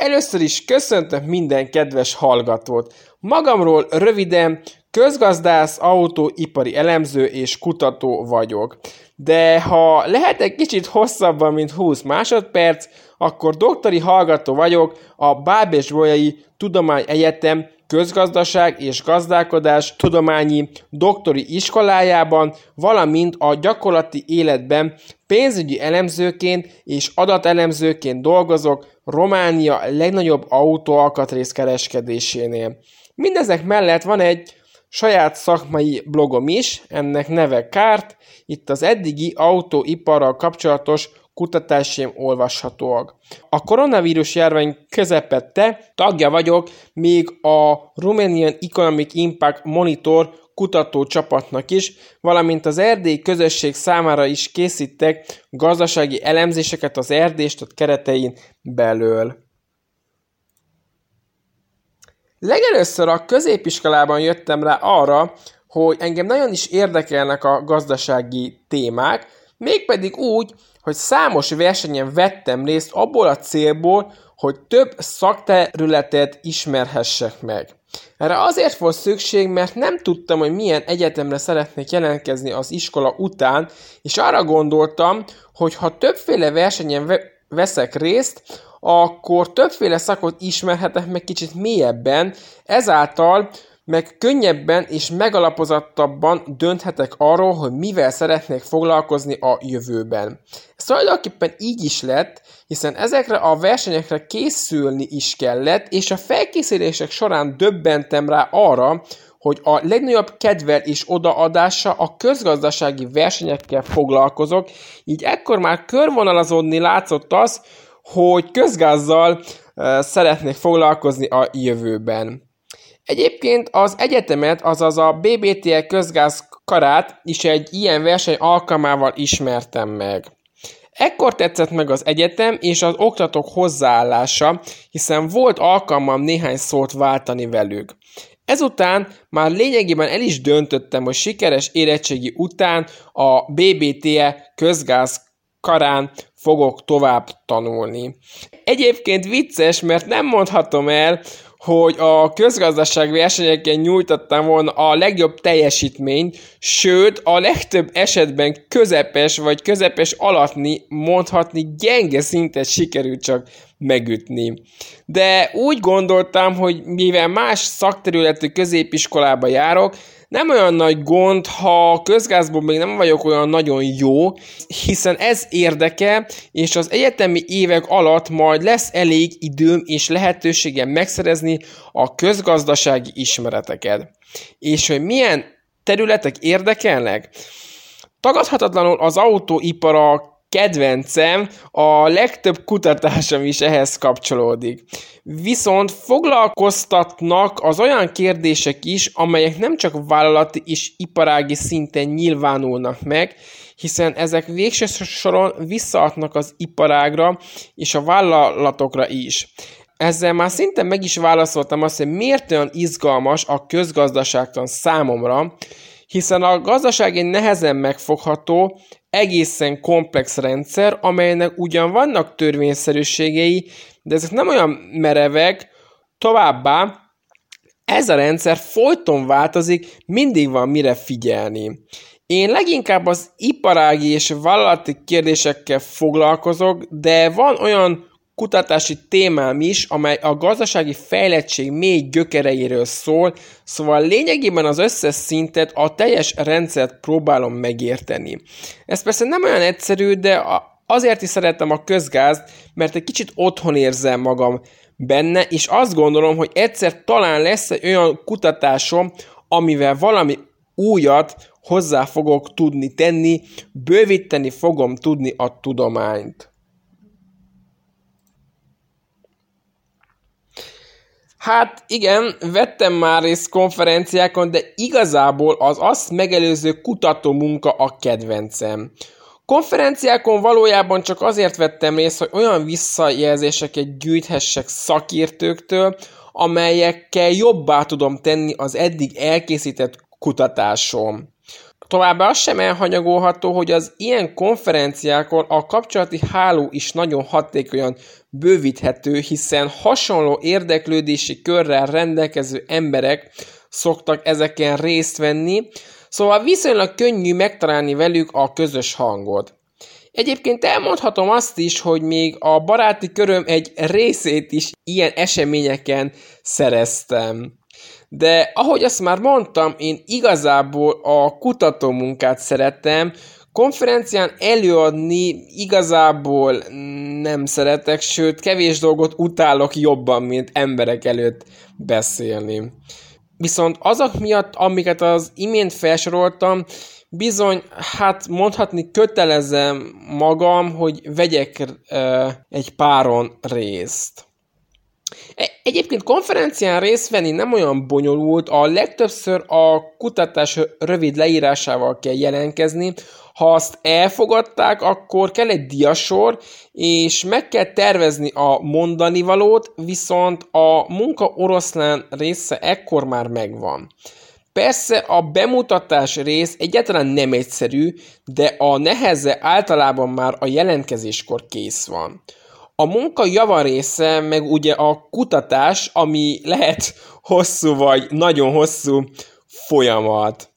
Először is köszöntök minden kedves hallgatót. Magamról röviden közgazdász, autóipari elemző és kutató vagyok. De ha lehet egy kicsit hosszabban, mint 20 másodperc, akkor doktori hallgató vagyok a Bábes Bolyai Tudományegyetem közgazdaság és gazdálkodás tudományi doktori iskolájában, valamint a gyakorlati életben pénzügyi elemzőként és adatelemzőként dolgozok Románia legnagyobb autóalkatrész kereskedésénél. Mindezek mellett van egy saját szakmai blogom is, ennek neve Kárt, itt az eddigi autóiparral kapcsolatos kutatásaim olvashatóak. A koronavírus járvány közepette tagja vagyok még a Romanian Economic Impact Monitor kutató csapatnak is, valamint az erdélyi közösség számára is készítek gazdasági elemzéseket az erdészet keretein belül. Legelőször a középiskolában jöttem rá arra, hogy engem nagyon is érdekelnek a gazdasági témák, mégpedig úgy, hogy számos versenyen vettem részt abból a célból, hogy több szakterületet ismerhessek meg. Erre azért volt szükség, mert nem tudtam, hogy milyen egyetemre szeretnék jelentkezni az iskola után, és arra gondoltam, hogy ha többféle versenyen veszek részt, akkor többféle szakot ismerhetek meg kicsit mélyebben, ezáltal meg könnyebben és megalapozottabban dönthetek arról, hogy mivel szeretnék foglalkozni a jövőben. Ez tulajdonképpen így is lett, hiszen ezekre a versenyekre készülni is kellett, és a felkészülések során döbbentem rá arra, hogy a legnagyobb kedvel és odaadása a közgazdasági versenyekkel foglalkozok, így ekkor már körvonalazódni látszott az, hogy közgázzal szeretnék foglalkozni a jövőben. Egyébként az egyetemet, azaz a BBTL közgáz karát is egy ilyen verseny alkalmával ismertem meg. Ekkor tetszett meg az egyetem és az oktatók hozzáállása, hiszen volt alkalmam néhány szót váltani velük. Ezután már lényegében el is döntöttem, hogy sikeres érettségi után a BBTE közgáz karán fogok tovább tanulni. Egyébként vicces, mert nem mondhatom el, hogy a közgazdaság versenyeken nyújtottam volna a legjobb teljesítményt, sőt, a legtöbb esetben közepes vagy közepes alatni, mondhatni gyenge szintet sikerült csak megütni. De úgy gondoltam, hogy mivel más szakterületű középiskolába járok, nem olyan nagy gond, ha közgázból még nem vagyok olyan nagyon jó, hiszen ez érdeke, és az egyetemi évek alatt majd lesz elég időm és lehetőségem megszerezni a közgazdasági ismereteket. És hogy milyen területek érdekelnek? Tagadhatatlanul az autóipar a kedvencem, a legtöbb kutatásom is ehhez kapcsolódik. Viszont foglalkoztatnak az olyan kérdések is, amelyek nem csak vállalati és iparági szinten nyilvánulnak meg, hiszen ezek végső soron visszaadnak az iparágra és a vállalatokra is. Ezzel már szinte meg is válaszoltam azt, hogy miért olyan izgalmas a közgazdaságtan számomra, hiszen a gazdaság egy nehezen megfogható, egészen komplex rendszer, amelynek ugyan vannak törvényszerűségei, de ezek nem olyan merevek, továbbá ez a rendszer folyton változik, mindig van mire figyelni. Én leginkább az iparági és vállalati kérdésekkel foglalkozok, de van olyan kutatási témám is, amely a gazdasági fejlettség mély gyökereiről szól, szóval lényegében az összes szintet, a teljes rendszert próbálom megérteni. Ez persze nem olyan egyszerű, de azért is szeretem a közgázt, mert egy kicsit otthon érzem magam benne, és azt gondolom, hogy egyszer talán lesz egy olyan kutatásom, amivel valami újat hozzá fogok tudni tenni, bővíteni fogom tudni a tudományt. Hát igen, vettem már részt konferenciákon, de igazából az azt megelőző kutató munka a kedvencem. Konferenciákon valójában csak azért vettem részt, hogy olyan visszajelzéseket gyűjthessek szakértőktől, amelyekkel jobbá tudom tenni az eddig elkészített kutatásom. Továbbá az sem elhanyagolható, hogy az ilyen konferenciákon a kapcsolati háló is nagyon hatékonyan bővíthető, hiszen hasonló érdeklődési körrel rendelkező emberek szoktak ezeken részt venni, szóval viszonylag könnyű megtalálni velük a közös hangot. Egyébként elmondhatom azt is, hogy még a baráti köröm egy részét is ilyen eseményeken szereztem. De ahogy azt már mondtam, én igazából a kutatómunkát szeretem, konferencián előadni igazából nem szeretek, sőt kevés dolgot utálok jobban, mint emberek előtt beszélni. Viszont azok miatt, amiket az imént felsoroltam, bizony, hát mondhatni kötelezem magam, hogy vegyek uh, egy páron részt. E, egyébként konferencián részt venni nem olyan bonyolult, a legtöbbször a kutatás rövid leírásával kell jelentkezni, ha azt elfogadták, akkor kell egy diasor, és meg kell tervezni a mondani valót, viszont a munka oroszlán része ekkor már megvan. Persze a bemutatás rész egyáltalán nem egyszerű, de a neheze általában már a jelentkezéskor kész van. A munka java része meg ugye a kutatás, ami lehet hosszú vagy nagyon hosszú folyamat.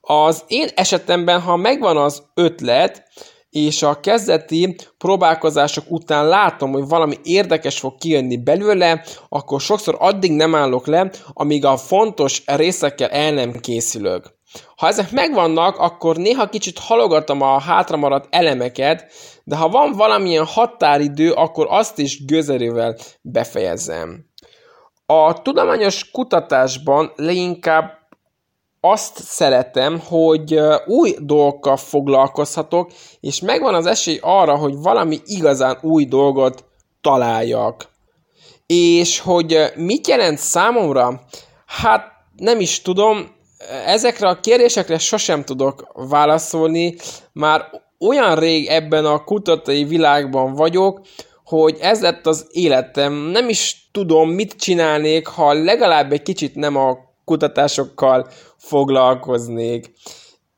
Az én esetemben, ha megvan az ötlet, és a kezdeti próbálkozások után látom, hogy valami érdekes fog kijönni belőle, akkor sokszor addig nem állok le, amíg a fontos részekkel el nem készülök. Ha ezek megvannak, akkor néha kicsit halogatom a hátramaradt elemeket, de ha van valamilyen határidő, akkor azt is gőzerővel befejezem. A tudományos kutatásban leginkább azt szeretem, hogy új dolgokkal foglalkozhatok, és megvan az esély arra, hogy valami igazán új dolgot találjak. És hogy mit jelent számomra? Hát nem is tudom, ezekre a kérdésekre sosem tudok válaszolni, már olyan rég ebben a kutatói világban vagyok, hogy ez lett az életem. Nem is tudom, mit csinálnék, ha legalább egy kicsit nem a kutatásokkal foglalkoznék.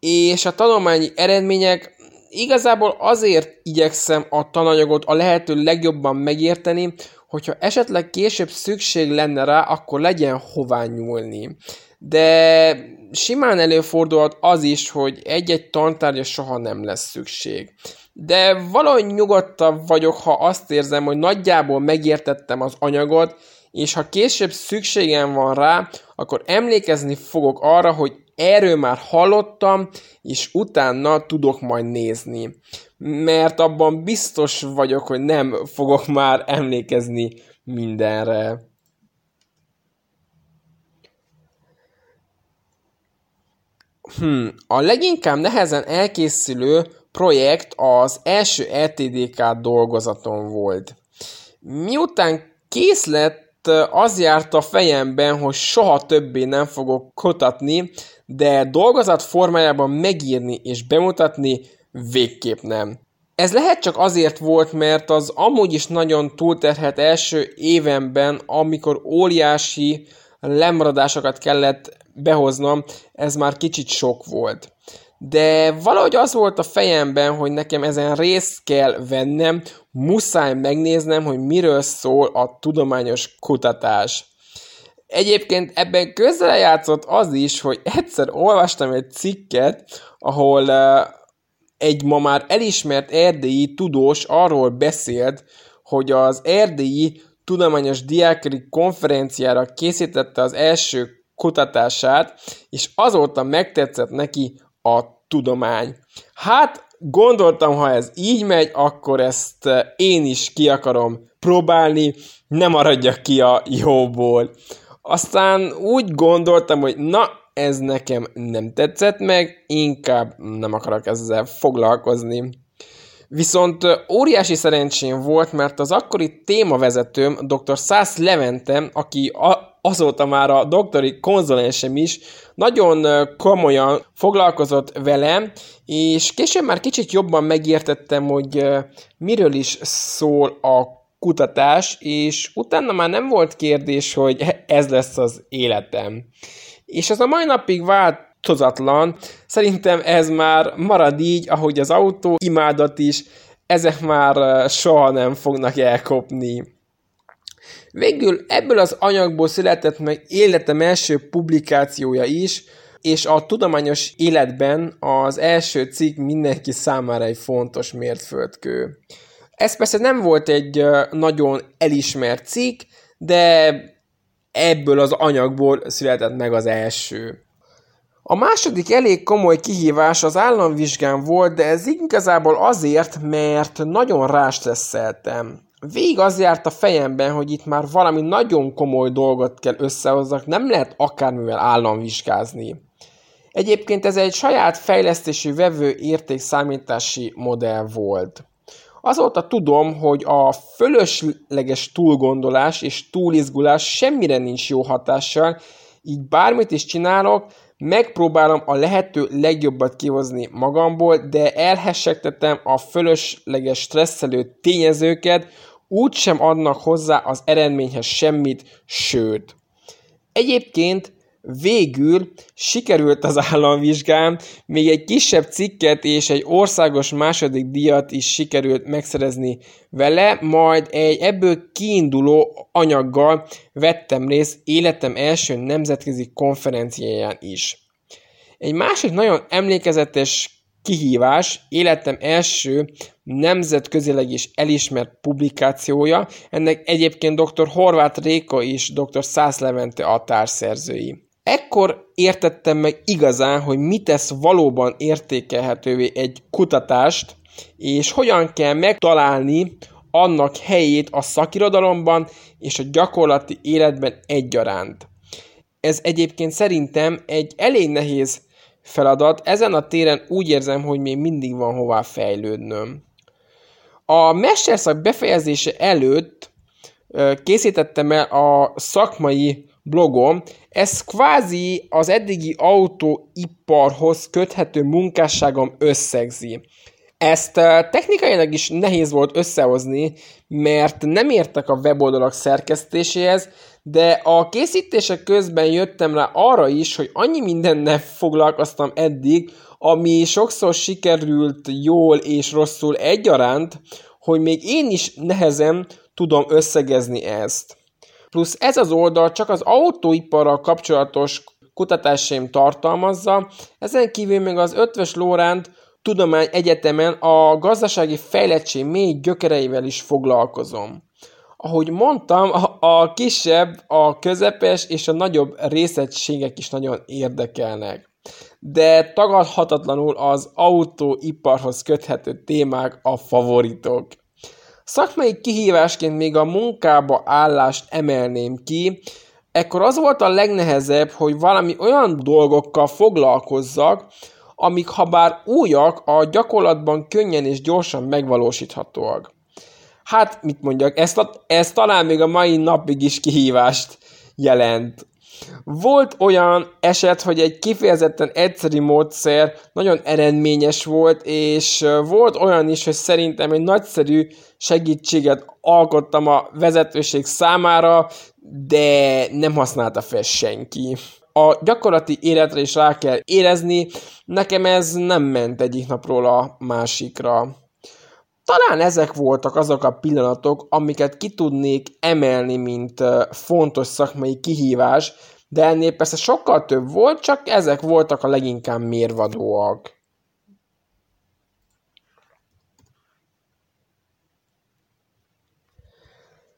És a tanulmányi eredmények igazából azért igyekszem a tananyagot a lehető legjobban megérteni, hogyha esetleg később szükség lenne rá, akkor legyen hová nyúlni. De simán előfordulhat az is, hogy egy-egy tantárgya soha nem lesz szükség. De valahogy nyugodtabb vagyok, ha azt érzem, hogy nagyjából megértettem az anyagot, és ha később szükségem van rá, akkor emlékezni fogok arra, hogy erről már hallottam, és utána tudok majd nézni. Mert abban biztos vagyok, hogy nem fogok már emlékezni mindenre. Hmm, a leginkább nehezen elkészülő projekt az első LTDK dolgozaton volt. Miután kész lett az járt a fejemben, hogy soha többé nem fogok kotatni, de dolgozat formájában megírni és bemutatni végképp nem. Ez lehet csak azért volt, mert az amúgy is nagyon túlterhet első évemben, amikor óriási lemaradásokat kellett behoznom, ez már kicsit sok volt de valahogy az volt a fejemben, hogy nekem ezen részt kell vennem, muszáj megnéznem, hogy miről szól a tudományos kutatás. Egyébként ebben közrejátszott az is, hogy egyszer olvastam egy cikket, ahol egy ma már elismert erdélyi tudós arról beszélt, hogy az erdélyi tudományos diákri konferenciára készítette az első kutatását, és azóta megtetszett neki a tudomány. Hát gondoltam, ha ez így megy, akkor ezt eh, én is ki akarom próbálni, nem maradjak ki a jóból. Aztán úgy gondoltam, hogy na, ez nekem nem tetszett meg, inkább nem akarok ezzel foglalkozni. Viszont eh, óriási szerencsém volt, mert az akkori témavezetőm, dr. Szász Levente, aki a, azóta már a doktori konzulensem is nagyon komolyan foglalkozott velem, és később már kicsit jobban megértettem, hogy miről is szól a kutatás, és utána már nem volt kérdés, hogy ez lesz az életem. És ez a mai napig változatlan, szerintem ez már marad így, ahogy az autó imádat is, ezek már soha nem fognak elkopni. Végül ebből az anyagból született meg életem első publikációja is, és a tudományos életben az első cikk mindenki számára egy fontos mértföldkő. Ez persze nem volt egy nagyon elismert cikk, de ebből az anyagból született meg az első. A második elég komoly kihívás az államvizsgán volt, de ez igazából azért, mert nagyon rástresszeltem. Vég az járt a fejemben, hogy itt már valami nagyon komoly dolgot kell összehozzak, nem lehet akármivel államvizsgázni. Egyébként ez egy saját fejlesztési vevő értékszámítási modell volt. Azóta tudom, hogy a fölösleges túlgondolás és túlizgulás semmire nincs jó hatással, így bármit is csinálok, megpróbálom a lehető legjobbat kihozni magamból, de elhessegtetem a fölösleges stresszelő tényezőket, úgy sem adnak hozzá az eredményhez semmit, sőt. Egyébként Végül sikerült az államvizsgám, még egy kisebb cikket és egy országos második díjat is sikerült megszerezni vele, majd egy ebből kiinduló anyaggal vettem részt életem első nemzetközi konferenciáján is. Egy másik nagyon emlékezetes kihívás, életem első nemzetközileg is elismert publikációja, ennek egyébként dr. Horváth Réka és dr. Szász Levente a társszerzői. Ekkor értettem meg igazán, hogy mit tesz valóban értékelhetővé egy kutatást, és hogyan kell megtalálni annak helyét a szakirodalomban és a gyakorlati életben egyaránt. Ez egyébként szerintem egy elég nehéz feladat, ezen a téren úgy érzem, hogy még mindig van hová fejlődnöm. A mesterszak befejezése előtt készítettem el a szakmai blogom, ez kvázi az eddigi autóiparhoz köthető munkásságom összegzi. Ezt technikailag is nehéz volt összehozni, mert nem értek a weboldalak szerkesztéséhez, de a készítések közben jöttem rá arra is, hogy annyi mindennel foglalkoztam eddig, ami sokszor sikerült jól és rosszul egyaránt, hogy még én is nehezen tudom összegezni ezt. Plusz ez az oldal csak az autóiparral kapcsolatos kutatásaim tartalmazza, ezen kívül még az Ötvös Lóránt Tudomány Egyetemen a gazdasági fejlettség mély gyökereivel is foglalkozom. Ahogy mondtam, a kisebb, a közepes és a nagyobb részegységek is nagyon érdekelnek. De tagadhatatlanul az autóiparhoz köthető témák a favoritok. Szakmai kihívásként még a munkába állást emelném ki, ekkor az volt a legnehezebb, hogy valami olyan dolgokkal foglalkozzak, amik ha bár újak, a gyakorlatban könnyen és gyorsan megvalósíthatóak. Hát, mit mondjak, ez, ez talán még a mai napig is kihívást jelent. Volt olyan eset, hogy egy kifejezetten egyszerű módszer nagyon eredményes volt, és volt olyan is, hogy szerintem egy nagyszerű segítséget alkottam a vezetőség számára, de nem használta fel senki. A gyakorlati életre is rá kell érezni, nekem ez nem ment egyik napról a másikra. Talán ezek voltak azok a pillanatok, amiket ki tudnék emelni, mint fontos szakmai kihívás, de ennél persze sokkal több volt, csak ezek voltak a leginkább mérvadóak.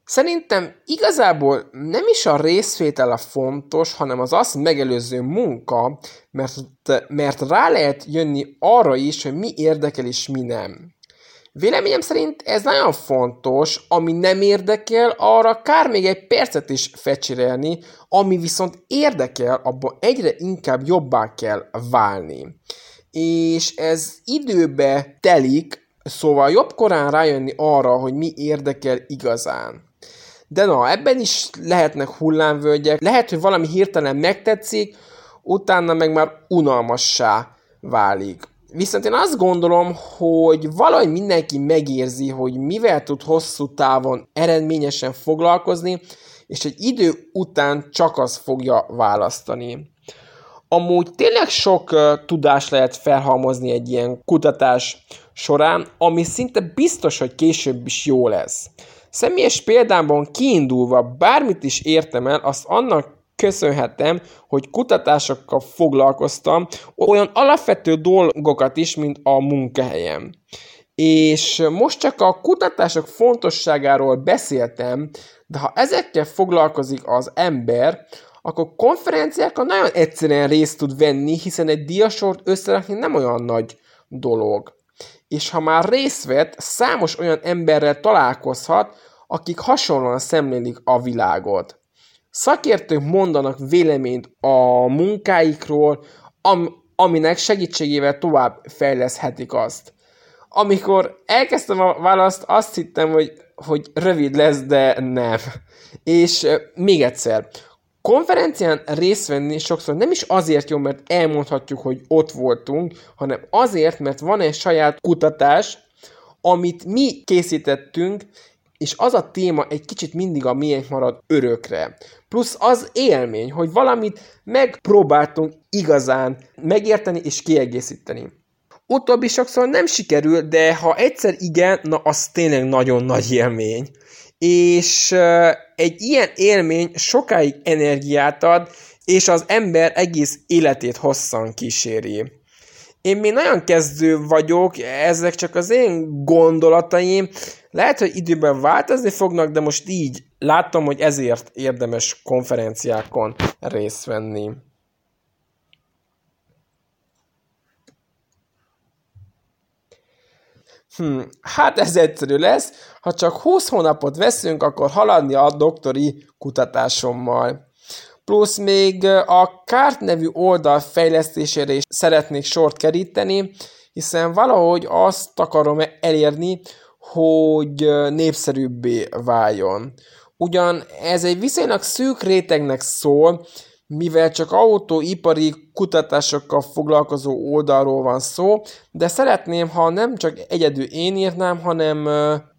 Szerintem igazából nem is a részvétel a fontos, hanem az azt megelőző munka, mert, mert rá lehet jönni arra is, hogy mi érdekel és mi nem. Véleményem szerint ez nagyon fontos, ami nem érdekel, arra kár még egy percet is fecsérelni, ami viszont érdekel, abban egyre inkább jobbá kell válni. És ez időbe telik, szóval jobb korán rájönni arra, hogy mi érdekel igazán. De na, ebben is lehetnek hullámvölgyek, lehet, hogy valami hirtelen megtetszik, utána meg már unalmassá válik. Viszont én azt gondolom, hogy valahogy mindenki megérzi, hogy mivel tud hosszú távon eredményesen foglalkozni, és egy idő után csak az fogja választani. Amúgy tényleg sok uh, tudás lehet felhalmozni egy ilyen kutatás során, ami szinte biztos, hogy később is jó lesz. Személyes példámban kiindulva bármit is értem el, azt annak köszönhetem, hogy kutatásokkal foglalkoztam, olyan alapvető dolgokat is, mint a munkahelyem. És most csak a kutatások fontosságáról beszéltem, de ha ezekkel foglalkozik az ember, akkor konferenciákon nagyon egyszerűen részt tud venni, hiszen egy diasort összerakni nem olyan nagy dolog. És ha már részt vett, számos olyan emberrel találkozhat, akik hasonlóan szemlélik a világot. Szakértők mondanak véleményt a munkáikról, am- aminek segítségével tovább fejleszthetik azt. Amikor elkezdtem a választ, azt hittem, hogy, hogy rövid lesz, de nem. És még egyszer, konferencián részt venni sokszor nem is azért jó, mert elmondhatjuk, hogy ott voltunk, hanem azért, mert van egy saját kutatás, amit mi készítettünk, és az a téma egy kicsit mindig a miénk marad örökre. Plusz az élmény, hogy valamit megpróbáltunk igazán megérteni és kiegészíteni. Utóbbi sokszor nem sikerül, de ha egyszer igen, na az tényleg nagyon nagy élmény. És egy ilyen élmény sokáig energiát ad, és az ember egész életét hosszan kíséri. Én még nagyon kezdő vagyok, ezek csak az én gondolataim, lehet, hogy időben változni fognak, de most így láttam, hogy ezért érdemes konferenciákon részt venni. Hm, hát ez egyszerű lesz. Ha csak 20 hónapot veszünk, akkor haladni a doktori kutatásommal. Plusz még a Kárt nevű oldal fejlesztésére is szeretnék sort keríteni, hiszen valahogy azt akarom elérni, hogy népszerűbbé váljon. Ugyan ez egy viszonylag szűk rétegnek szól, mivel csak autóipari kutatásokkal foglalkozó oldalról van szó, de szeretném, ha nem csak egyedül én írnám, hanem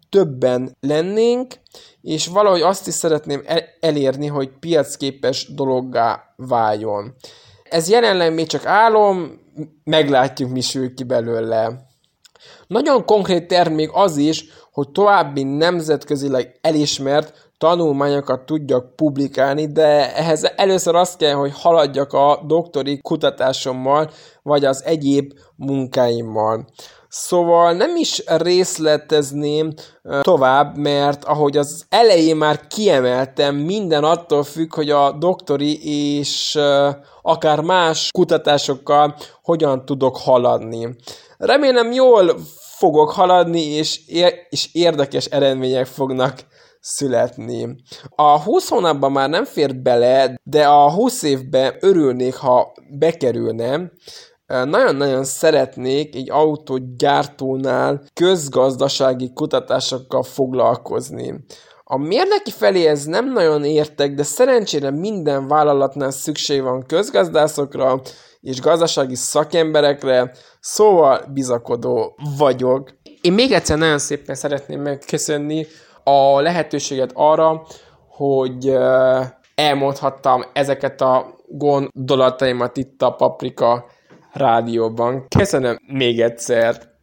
többen lennénk, és valahogy azt is szeretném elérni, hogy piacképes dologgá váljon. Ez jelenleg még csak álom, meglátjuk, mi sül ki belőle. Nagyon konkrét termék az is, hogy további nemzetközileg elismert tanulmányokat tudjak publikálni, de ehhez először azt kell, hogy haladjak a doktori kutatásommal, vagy az egyéb munkáimmal. Szóval nem is részletezném tovább, mert ahogy az elején már kiemeltem, minden attól függ, hogy a doktori és akár más kutatásokkal hogyan tudok haladni. Remélem jól fogok haladni, és, és érdekes eredmények fognak születni. A 20 hónapban már nem fér bele, de a 20 évben örülnék, ha bekerülne. Nagyon-nagyon szeretnék egy autógyártónál közgazdasági kutatásokkal foglalkozni. A mérnöki felé ez nem nagyon értek, de szerencsére minden vállalatnál szükség van közgazdászokra és gazdasági szakemberekre, szóval bizakodó vagyok. Én még egyszer nagyon szépen szeretném megköszönni a lehetőséget arra, hogy elmondhattam ezeket a gondolataimat itt a Paprika rádióban. Köszönöm még egyszer!